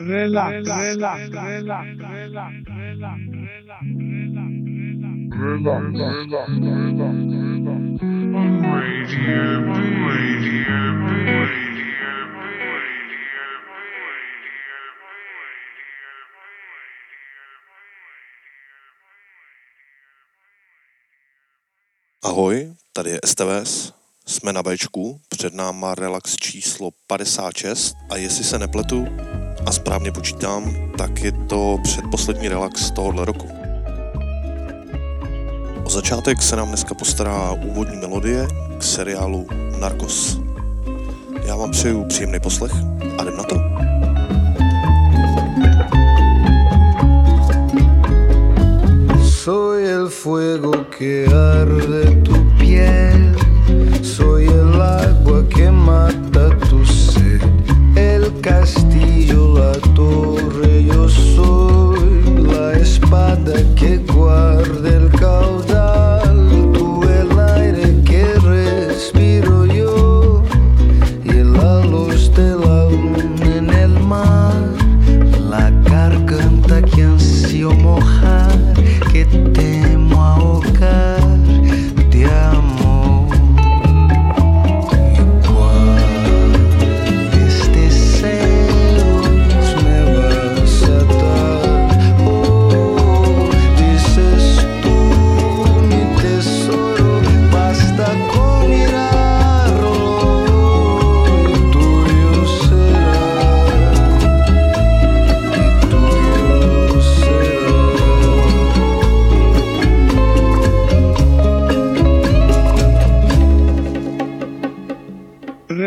relax, relax, relax, relax, relax, relax, Radio B. Radio B. Ahoj, tady je STVS, jsme na Bčku, před náma relax číslo 56 a jestli se nepletu a správně počítám, tak je to předposlední relax tohohle roku. O začátek se nám dneska postará úvodní melodie k seriálu Narcos. Já vám přeju příjemný poslech a jdem na to. Soy el fuego que arde tu piel, soy el agua que mata tu sed, el castillo, la torre, yo soy la espada que guarda el caudal,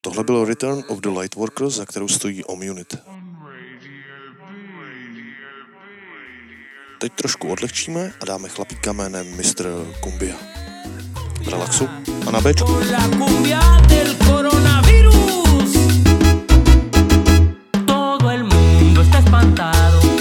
Tohle byl Return of the Lightworkers, za kterou stojí Omunit. Teď trošku odlehčíme a dáme chlapíka jménem Mr. Kumbia. Relaxu a na coronavirus. Todo el mundo está espantado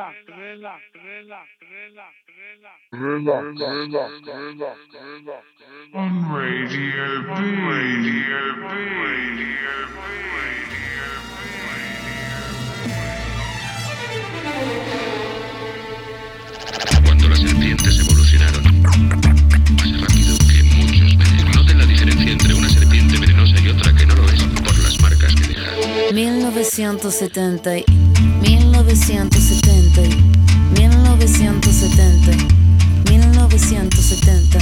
On Radio B. Radio B. Radio Cuando las serpientes evolucionaron más rápido que muchos venenos. Noten la diferencia entre una serpiente venenosa y otra que no 1970, y- 1970, y- 1970, y- 1970.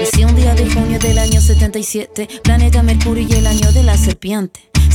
Nací un día de junio del año 77, planeta Mercurio y el año de la serpiente.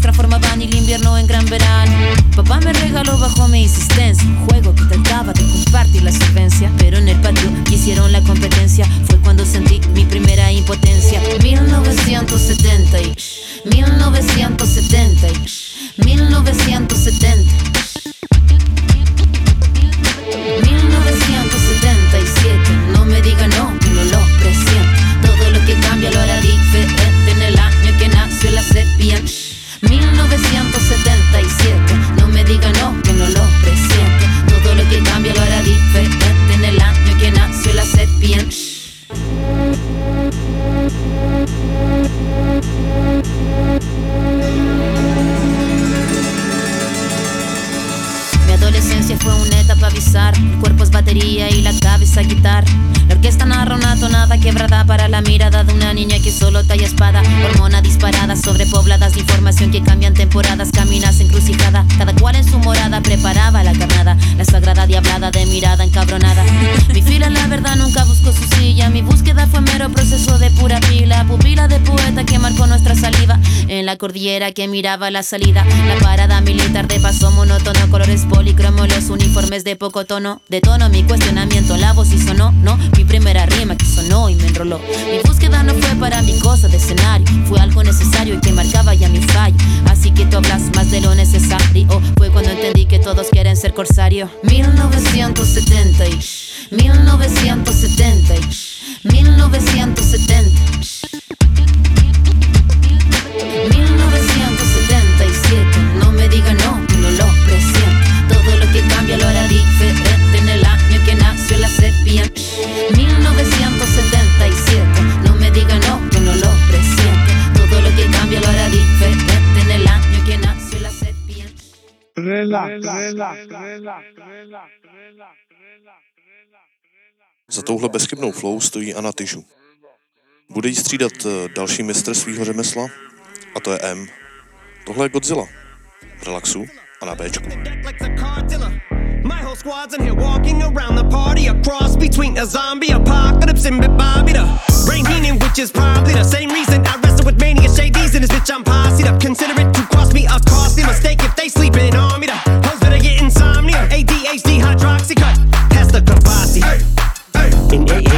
transformaban el invierno en gran verano. Papá me regaló bajo mi insistencia un juego que trataba de compartir la solvencia, pero en el patio hicieron la competencia. Fue cuando sentí mi primera impotencia. 1970, y 1970, y 1970. 1977, voz batería y la cabeza guitarra. La orquesta narra una tonada quebrada para la mirada de una niña que solo talla espada. Hormona disparada sobre pobladas de información que cambian temporadas, caminas encrucijada. Cada cual en su morada preparaba la carnada, la sagrada diablada de mirada encabronada. Mi fila, la verdad, nunca buscó su silla. Mi búsqueda fue mero proceso de pura pila, pupila de poeta que marcó nuestra saliva. En la cordillera que miraba la salida, la parada militar de paso monótono, colores policromos, los uniformes de poco De tono mi cuestionamiento, la voz y sonó, no, mi primera rima que sonó y me enroló. Mi búsqueda no fue para mi cosa de escenario, fue algo necesario y que marcaba ya mi fallo. Así que tú hablas más de lo necesario. Fue cuando entendí que todos quieren ser corsario. 1970 y 1970 y 1970 Za touhle bezchybnou flow stojí Anna Tyžu. Bude jí střídat eh, další mistr svého řemesla a to je M. Tohle je Godzilla. V relaxu a na Bčku. My whole squad's in here walking around the party, a cross between a zombie apocalypse and Bobby the brain meaning, which is probably the same reason I wrestle with mania shades in this bitch. I'm posse up. Consider it to cost me a costly mistake if they sleeping on me. The hoes better get insomnia, ADHD, hydroxy cut, pass the Kabasi. In AA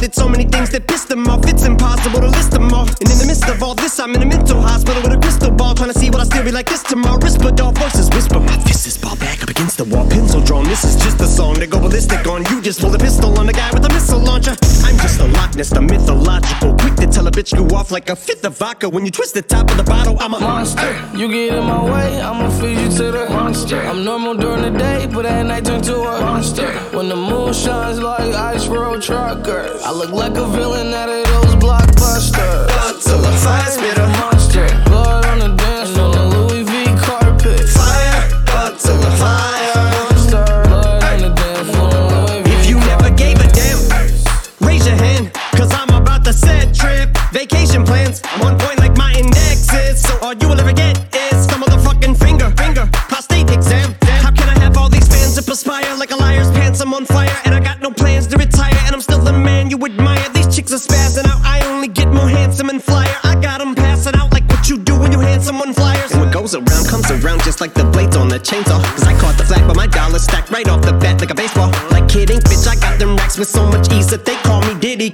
Did so many things that pissed them off. It's impossible to list them all. And in the midst of all this, I'm in a mental hospital with a crystal ball. Trying to see what I still be like this tomorrow. Rispadol voices whisper. My fist is ball back up against the wall. Pencil drawn. This is just a song to go ballistic on. You just pull a pistol on the guy with a missile launcher. I'm just a Loch Ness, the mythological. Quick to tell a bitch you off like a fifth of vodka. When you twist the top of the bottle, I'm a monster. You get in my way, I'ma feed you to the monster. I'm normal during the day, but at night turn to a monster. When the moon shines like ice road truckers, I look like a villain out of those blockbusters. Godzilla, fire spitter. monster.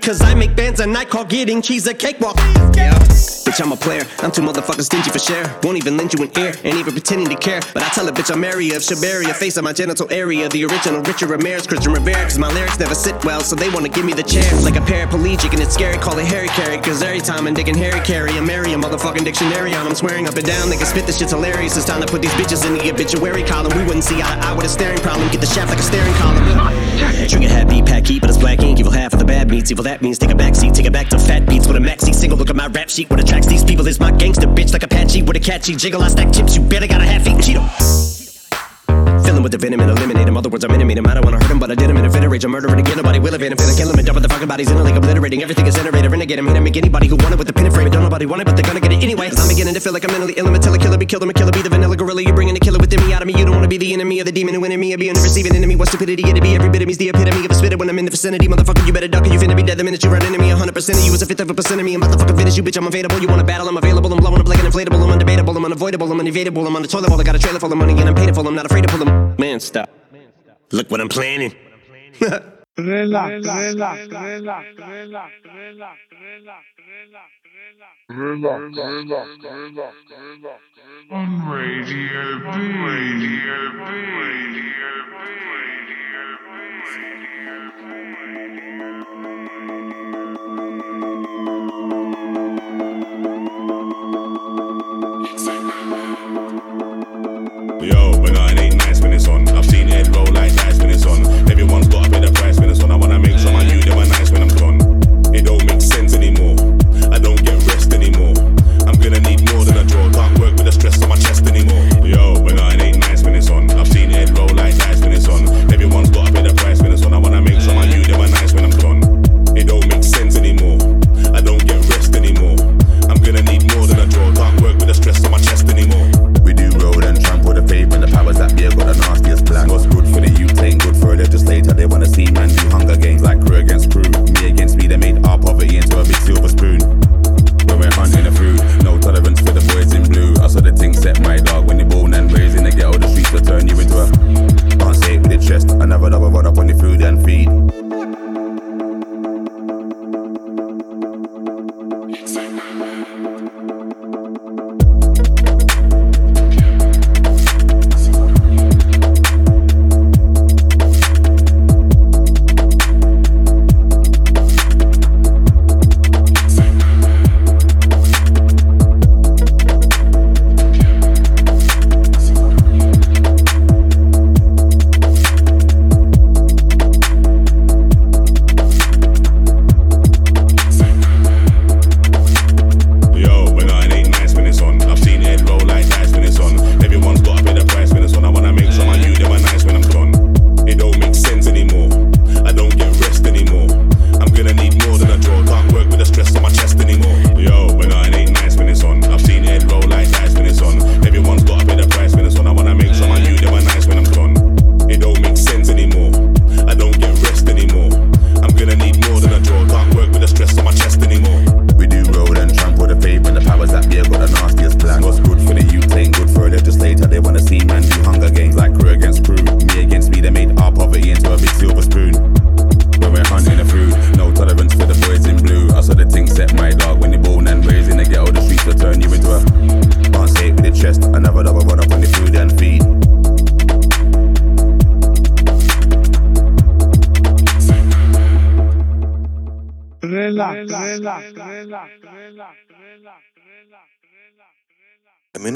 Cause I make bands and I call getting cheese a cakewalk. Yeah. Bitch, I'm a player. I'm too motherfucking stingy for share. Won't even lend you an ear, ain't even pretending to care. But I tell a bitch I'm area of Shabaria, face of my genital area. The original Richard Ramirez, Christian Rivera. Cause my lyrics never sit well, so they wanna give me the chair. Like a paraplegic, and it's scary, call it Harry Carry. Cause every time I'm digging Harry Carry, I'm marry a motherfucking dictionary on. I'm swearing up and down, they can spit this shit's hilarious. It's time to put these bitches in the obituary column. We wouldn't see eye to eye with a staring problem. Get the shaft like a staring column. Trigger happy, pack heat, but it's black ink. Evil half of the bad meats. Evil that means take a back seat, take it back to fat beats with a maxi single. Look at my rap sheet. with a attracts these people is my gangster bitch like Apache with a catchy jiggle. I stack chips. You better got a half eat Cheeto. Fill him with the venom and eliminate him. Other words, I'm intimate him. I don't wanna hurt him, but I did him in a fit of rage. I'm murdering again. Nobody will evade him. Finna kill him and dump the fucking bodies in a lake, obliterating everything is iterator. Renegade him. Hit him, make anybody who want it with the pin and frame. it. Don't nobody want it, but they're gonna get it anyway. I'm beginning to feel like I'm mentally ill. I'm a killer be killed. I'm a killer, be the vanilla gorilla. You're bringing the killer within me out of me. You don't wanna be the enemy of the demon who me. Or being the receiving enemy. What stupidity it'd be. Every bit of me's the epitome of a spitter when I'm in the vicinity. Motherfucker, you better duck or you finna be dead the minute you run into me. 100% of you is a fifth of a percent of me. I'm about to fucking finish you, bitch. I'm available. You wanna battle? I'm available. I'm blowing up like an inflatable. I'm undebatable. I'm unavoidable. I'm unevadable. I'm on the toilet bowl. I got a trailer full of money and I'm paid for. I'm not afraid to pull them. Man, stop. Look what I'm planning. Relax, Radio B.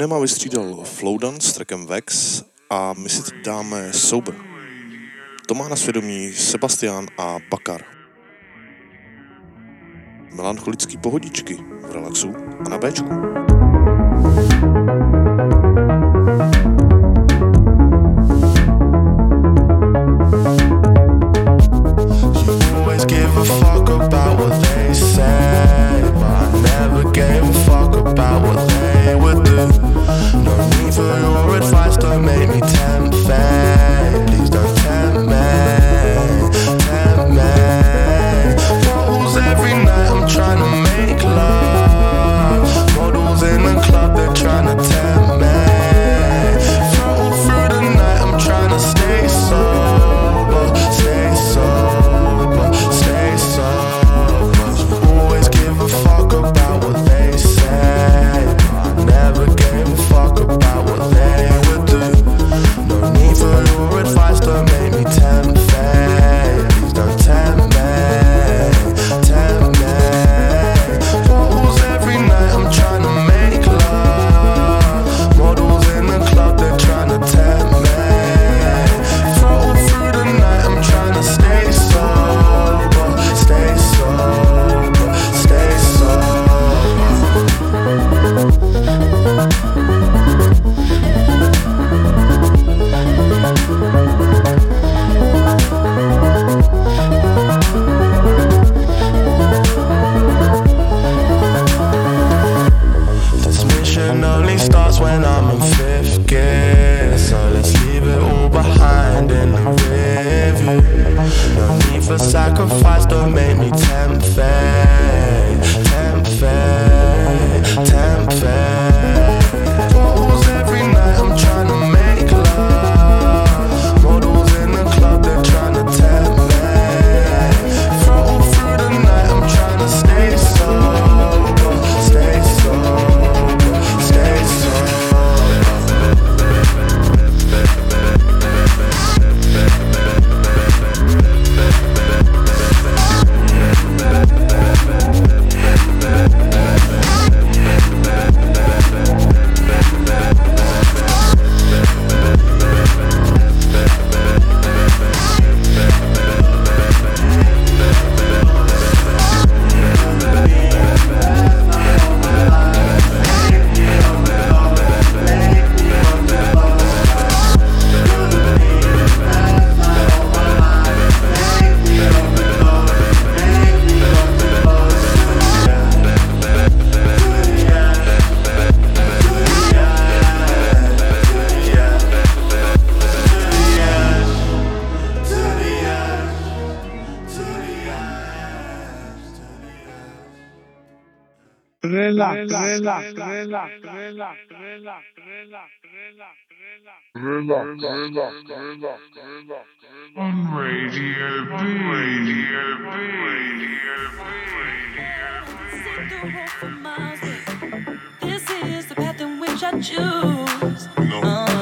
Eminem a vystřídal Flowdan s trackem Vex a my si teď dáme Sober. To má na svědomí Sebastian a Bakar. Melancholický pohodičky v relaxu a na Bčku. thank you On Radio B, Radio B, Radio B. This is the path in which I choose. No. Uh.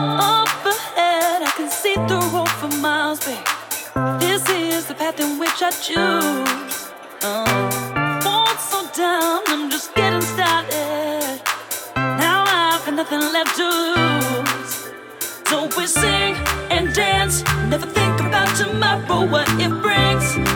Up ahead, I can see the road for miles, babe. This is the path in which I choose. Uh, slow down, I'm just getting started. Now I've got nothing left to lose. So we sing and dance, never think about tomorrow, what it brings.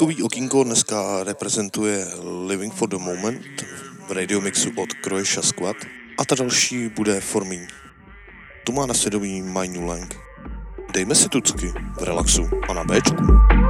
Tuckový okýnko dneska reprezentuje Living for the Moment v radio mixu od Croatia Squad a ta další bude Formín. Tu má na svědomí New Lang. Dejme si tucky v relaxu a na Bčku.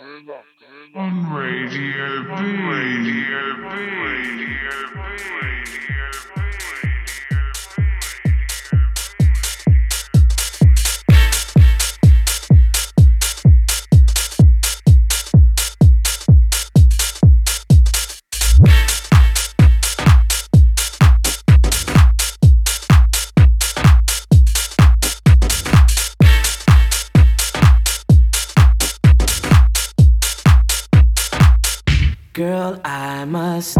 Girl, I must.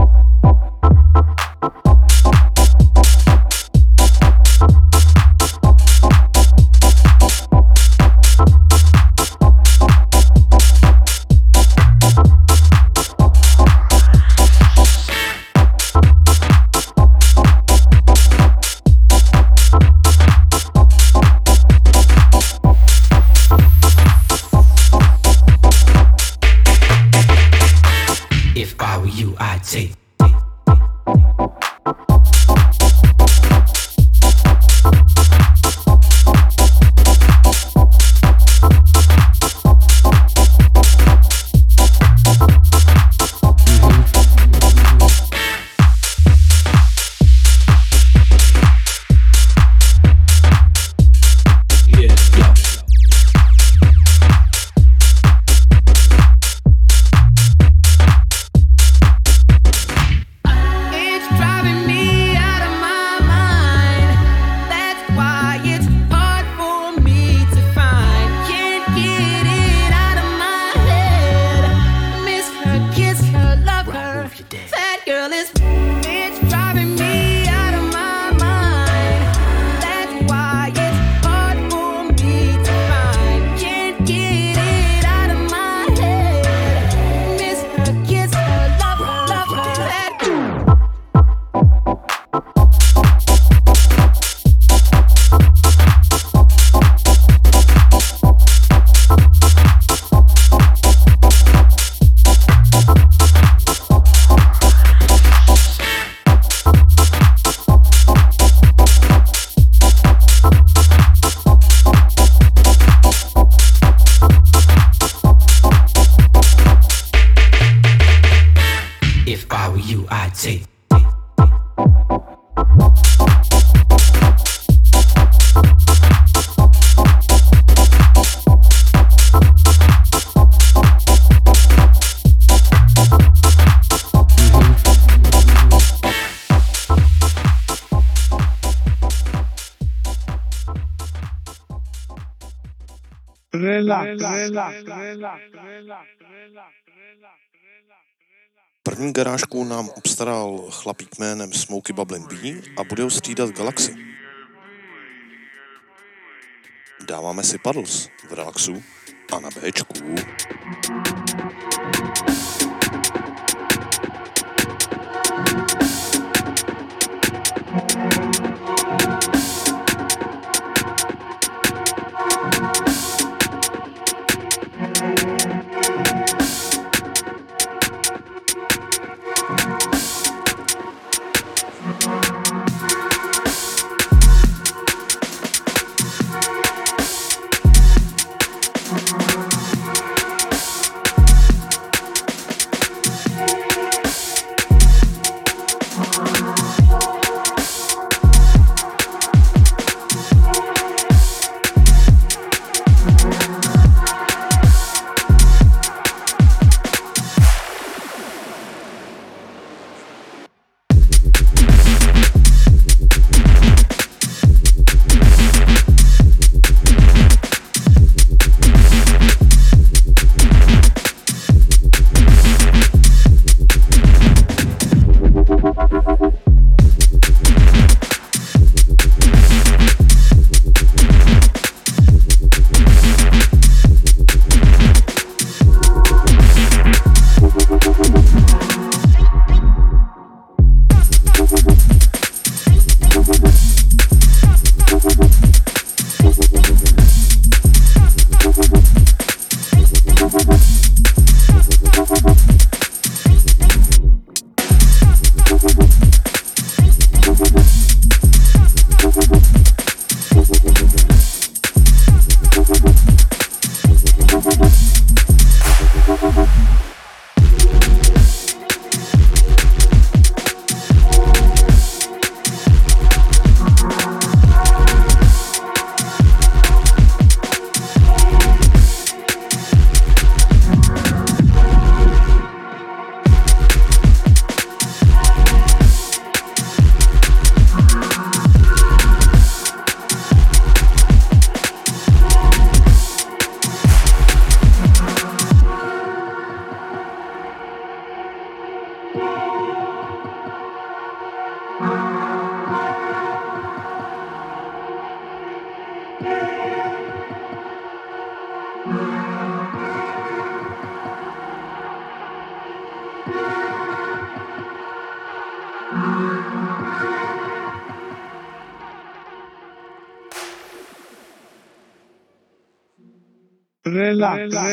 První garážku nám obstaral chlapík jménem Smoky Bublin B a bude ho střídat Galaxy. Dáváme si Paddles v relaxu a na Bčku. thank you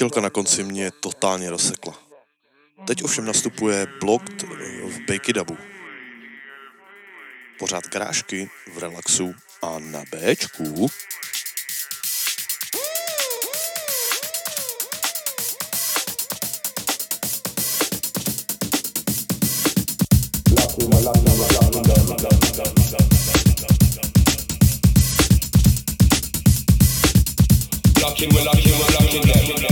Pochtělka na konci mě totálně rozsekla. Teď ovšem nastupuje Blocked v Bakey Dubu. Pořád krášky v relaxu a na Bčku Locking, we're locking, we're locking we're locking.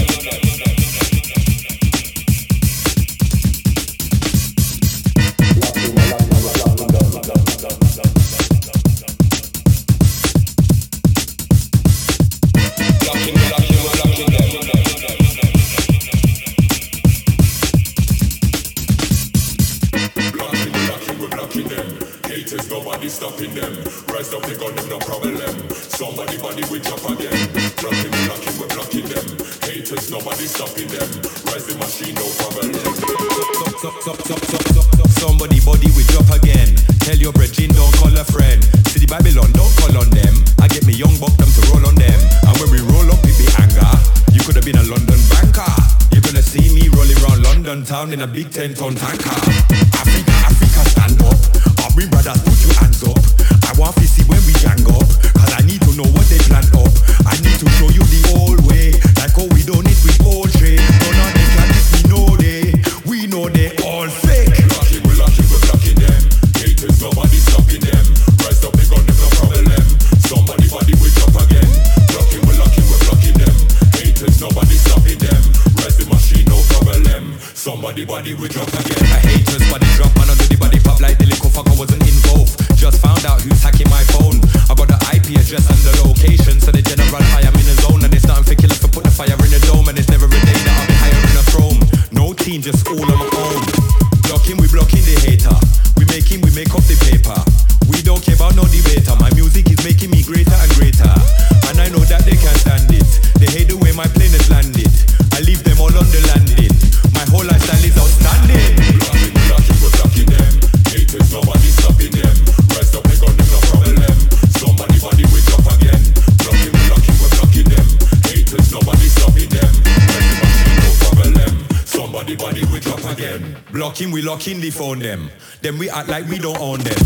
The phone them. Then we act like we don't own them.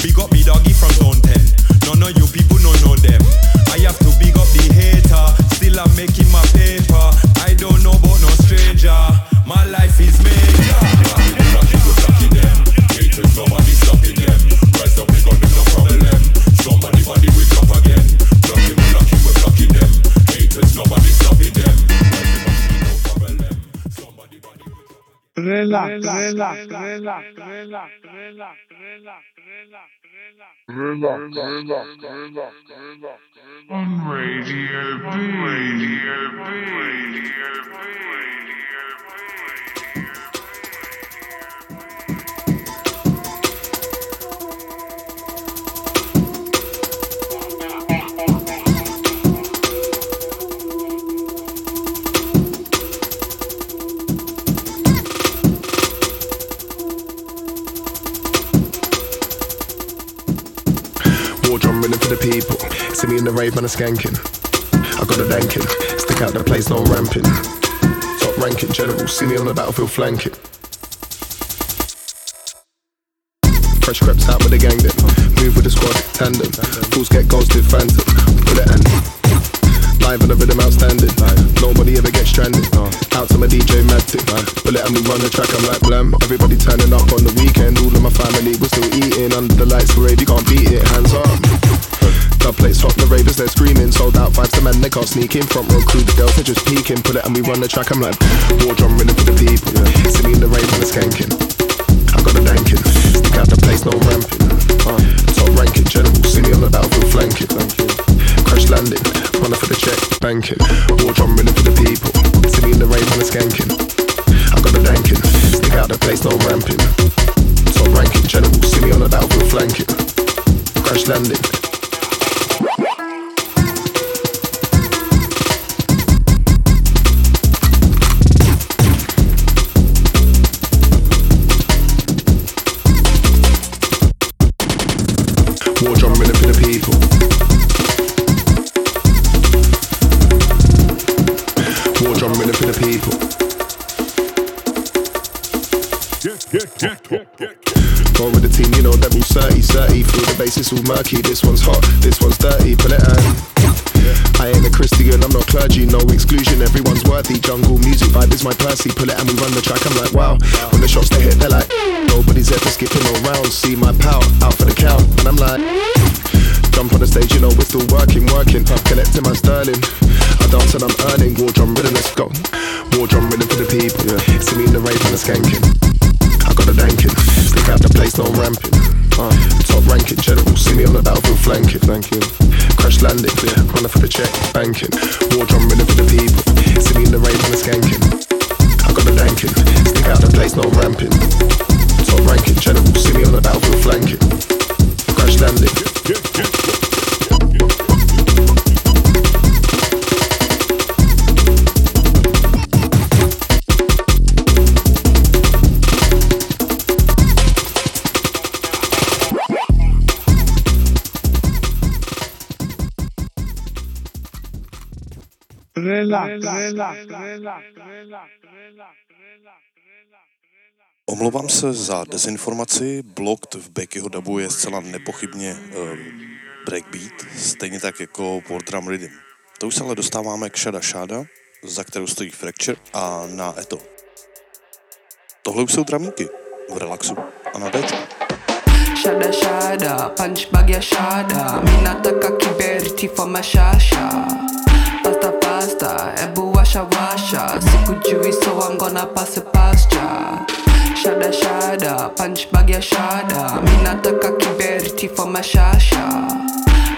Big up me doggy from zone 10. None of you people no know them. I have to big up the hater. Still I'm making my paper. I don't know about no stranger. My life is major. Relax, relax, relax, relax, relax, relax, relax, On Radio B. Radio B. Radio War drum running for the people. See me in the rave, man, a skanking. I got a danking. Stick out the place, no ramping. Top ranking general. See me on the battlefield flanking. Fresh creps out with the gang then. Move with the squad, tandem. Fools get ghosted, phantom. Bullet and live on the rhythm outstanding. Nobody ever gets stranded. Out to my DJ Matic. Bullet and we run the track, I'm like blam. Everybody turning up on the weekend. All of my family we're still eating under the lights. Rave, you can't beat it. Hands up. Dub plates hot, the ravers they're screaming. Sold out vibes, the man they can't sneak in. Front row crew, the girls they're just peeking. Pull it and we run the track. I'm like war drum running for the people. Me in the rave the skanking. I got a danking. Stick out the place, no ramping. Top ranking general. See me on the battlefield flanking. Crash landing, running for the check, banking. War drum running for the people. See me in the rave and the skanking. I got a danking. Stick out the place, no ramping. Top ranking general. See me on the battlefield flanking. Crash landing. Go with the team, you know that move 30, 30 Through the bases all murky, this one's hot, this one's dirty, pull it and I ain't a Christian, I'm not clergy, no exclusion, everyone's worthy. Jungle music vibe is my Percy, pull it and we run the track, I'm like wow. When the shots they hit, they're like Nobody's ever skipping no rounds, see my pal, out for the count. And I'm like Jump on the stage, you know we're still working, working. Collecting my sterling. I dance and I'm earning, war drum rhythm, let's go. War drum rhythm for the people, see me in the rave and the skanking got a danking, stick out the place, no ramping. Uh, top ranking general, see me on the battlefield flanking. Thanking. Crash landing, running for the check, banking. War drum running for the people, see me in the rave and the skanking. I got a danking, stick out the place, no ramping. Top ranking general, see me on the battlefield flanking. Crash landing. Relax. Omlouvám se za dezinformaci, Blocked v Beckyho dubu je zcela nepochybně uh, breakbeat, stejně tak jako War Drum Rhythm. To už se ale dostáváme k Shada Shada, za kterou stojí Fracture a na Eto. Tohle už jsou dramíky v relaxu a na Dčku. Shada shada, punch bag ya shada Mi nataka kiberiti for mashasha Pasta pasta, ebu washa washa. Sikujui so I'm gonna pass it past ya Shada shada, punch bag ya shada. Mi nataka kiberiti for mashasha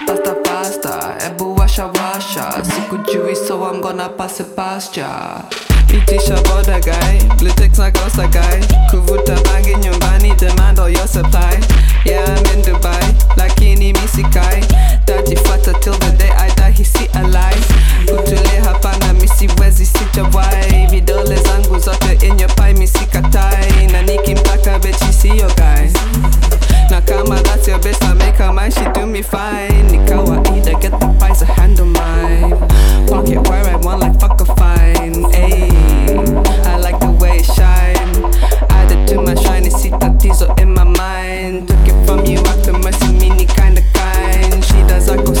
Pasta pasta, ebu washa washa. Sikujui so I'm gonna pass it past ya Itisha boda guy, Blutex na kosa guy. Kuvuta bangi nyumbani, demand all your supply. Yeah, I'm in Dubai, lakini misikai Tajifata till the day I die, hisi alive Kutule misiwezi sijawai Vidole zangu zote in your pie, misikatai Na nikimtaka bechi siyo guy Na kama that's your best, I make her mine, she do me fine. Ni kawaida, get the I handle mine. Where I want like fuck a fine. I like the way shine. My tatizo in my mind. Took it from you after mercy, mini kinda kind. Zako see my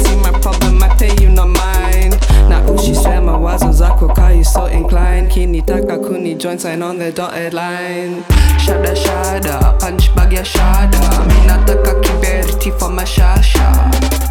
you no mind. Na ushisema wazo zako kaa you so inclined. Kinitaka kuni join sign on the dotted line. Shada shada, punch bag ya shada. Mi nataka kiberiti for mashasha Pasta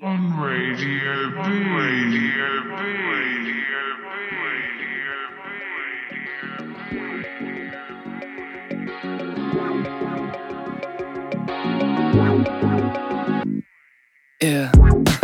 On Radio B. Radio B. Radio Yeah.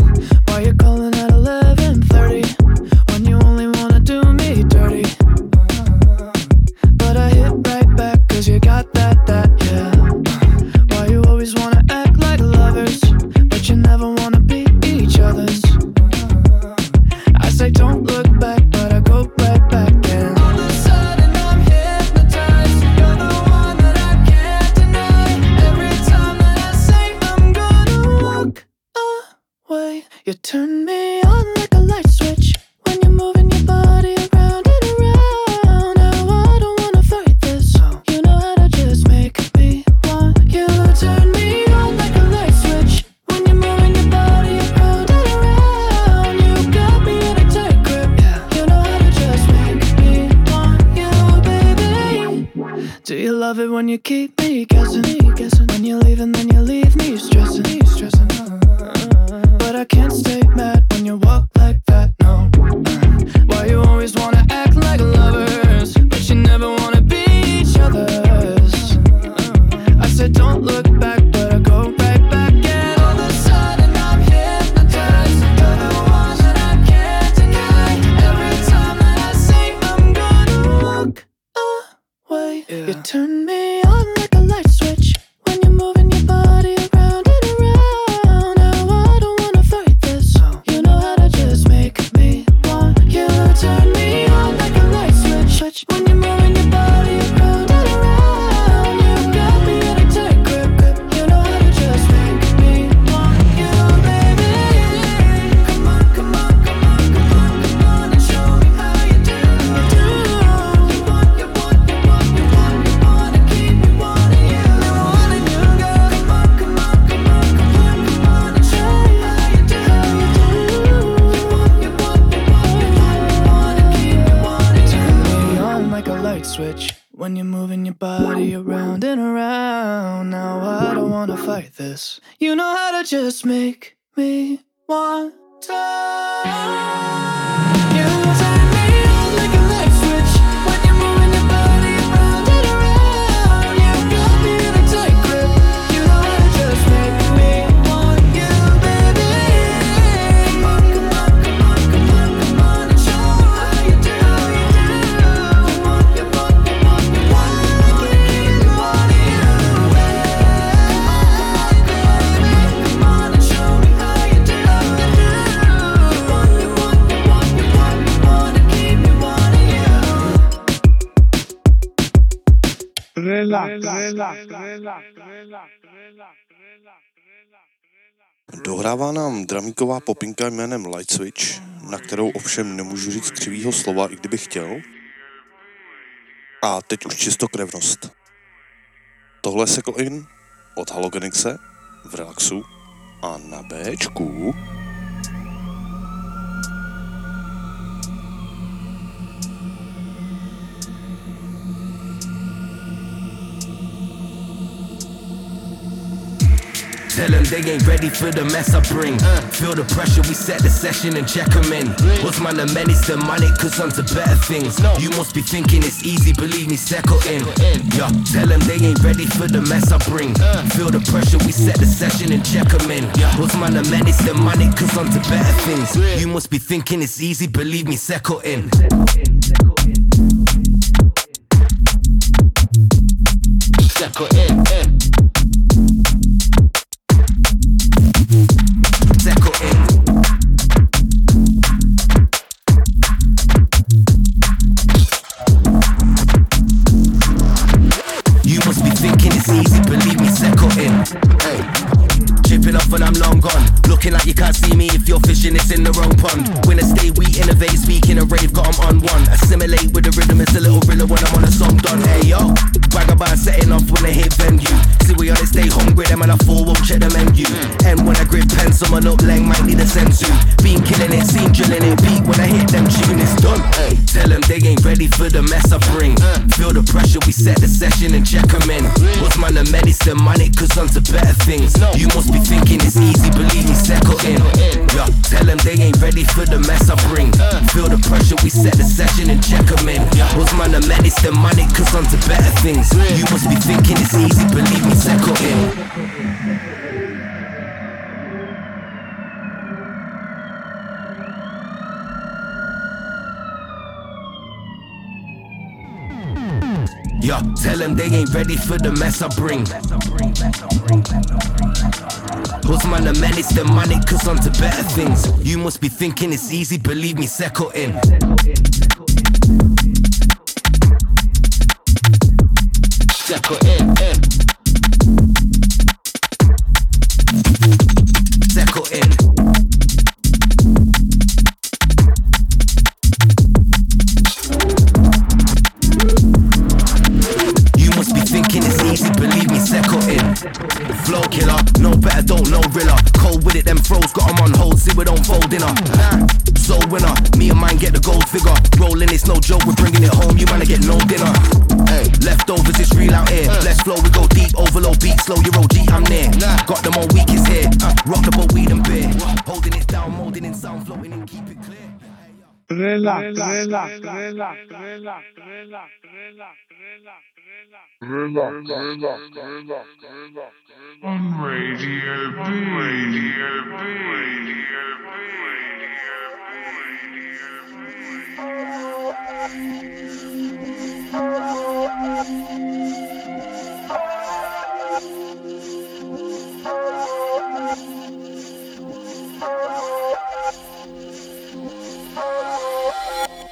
This. You know how to just make me want to. Dohrává nám dramíková popinka jménem Light Switch, na kterou ovšem nemůžu říct křivýho slova, i kdybych chtěl. A teď už čistokrevnost. Tohle je Second In od Halogenixe v Relaxu a na Bčku Tell them they ain't ready for the mess I bring. Feel the pressure, we set the session and check them in. What's men is the money, cause onto better things. You must be thinking it's easy, believe me, settle in. Yeah, tell them they ain't ready for the mess I bring. Feel the pressure, we set the session and check them in. What's man, the men is the money, cause onto better things. You must be thinking it's easy, believe me, settle in. Settle in, uh. in. Someone up lang might need a sensu. Been killing it, seen drilling it, beat when I hit them tune, it's done. Tell them they ain't ready for the mess I bring. Feel the pressure, we set the session and check 'em in. What's man, the medicine, money, cause onto better things. You must be thinking it's easy, believe me, settle in. Yeah, tell them they ain't ready for the mess I bring. Feel the pressure, we set the session and check 'em in. What's man, the medicine, money, cause onto better things. You must be thinking it's easy, believe me, settle in. Tell them they ain't ready for the mess I bring. What's man, the man, it's the money, cause onto better things. You must be thinking it's easy, believe me, settle in. Flow killer, no better, don't know riller. Cold with it, them throws got 'em on hold, see we don't fold. Nah, so winner, me and mine get the gold figure. Rolling, it's no joke, we're bringing it home, you wanna get no dinner. Hey, leftovers, it's real out here. Let's flow, we go deep, overload beat, slow your OG, I'm near. Got them all weak, it's here. Rock the boat, weed and beer. Holding it down, molding in sound, floating in, keep it clear. Relax, relax, relax, relax, relax, relax, relax, On Radio B. Radio B. Radio Thank Oh,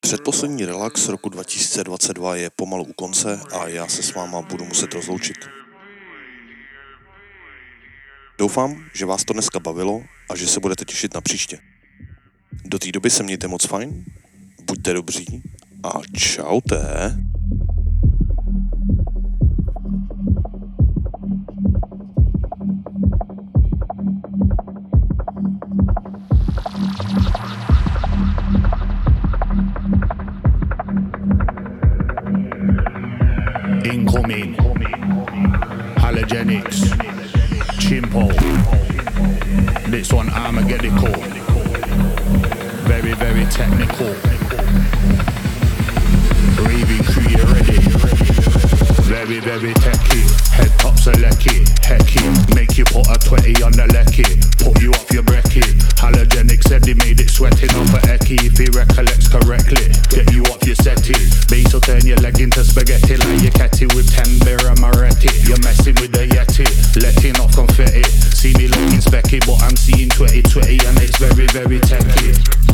Předposlední relax roku 2022 je pomalu u konce a já se s váma budu muset rozloučit. Doufám, že vás to dneska bavilo a že se budete těšit na příště. Do té doby se mějte moc fajn, buďte dobří a čaute. Incoming. Halogenix. Chimpo. This one Armageddon. Very, very technical. Very, very techy. Head top selecty. Hecky. Make you put a 20 on the lecky. Put you off your brekkie. Halogenix said they made it sweating off a ecky. If he recollects correctly. Get you off your settee. Base will turn your leg into spaghetti like your catty with 10 beer and Moretti. You're messing with the Yeti. Letting off confetti. See me looking specky, but I'm seeing 2020 and it's very, very techy.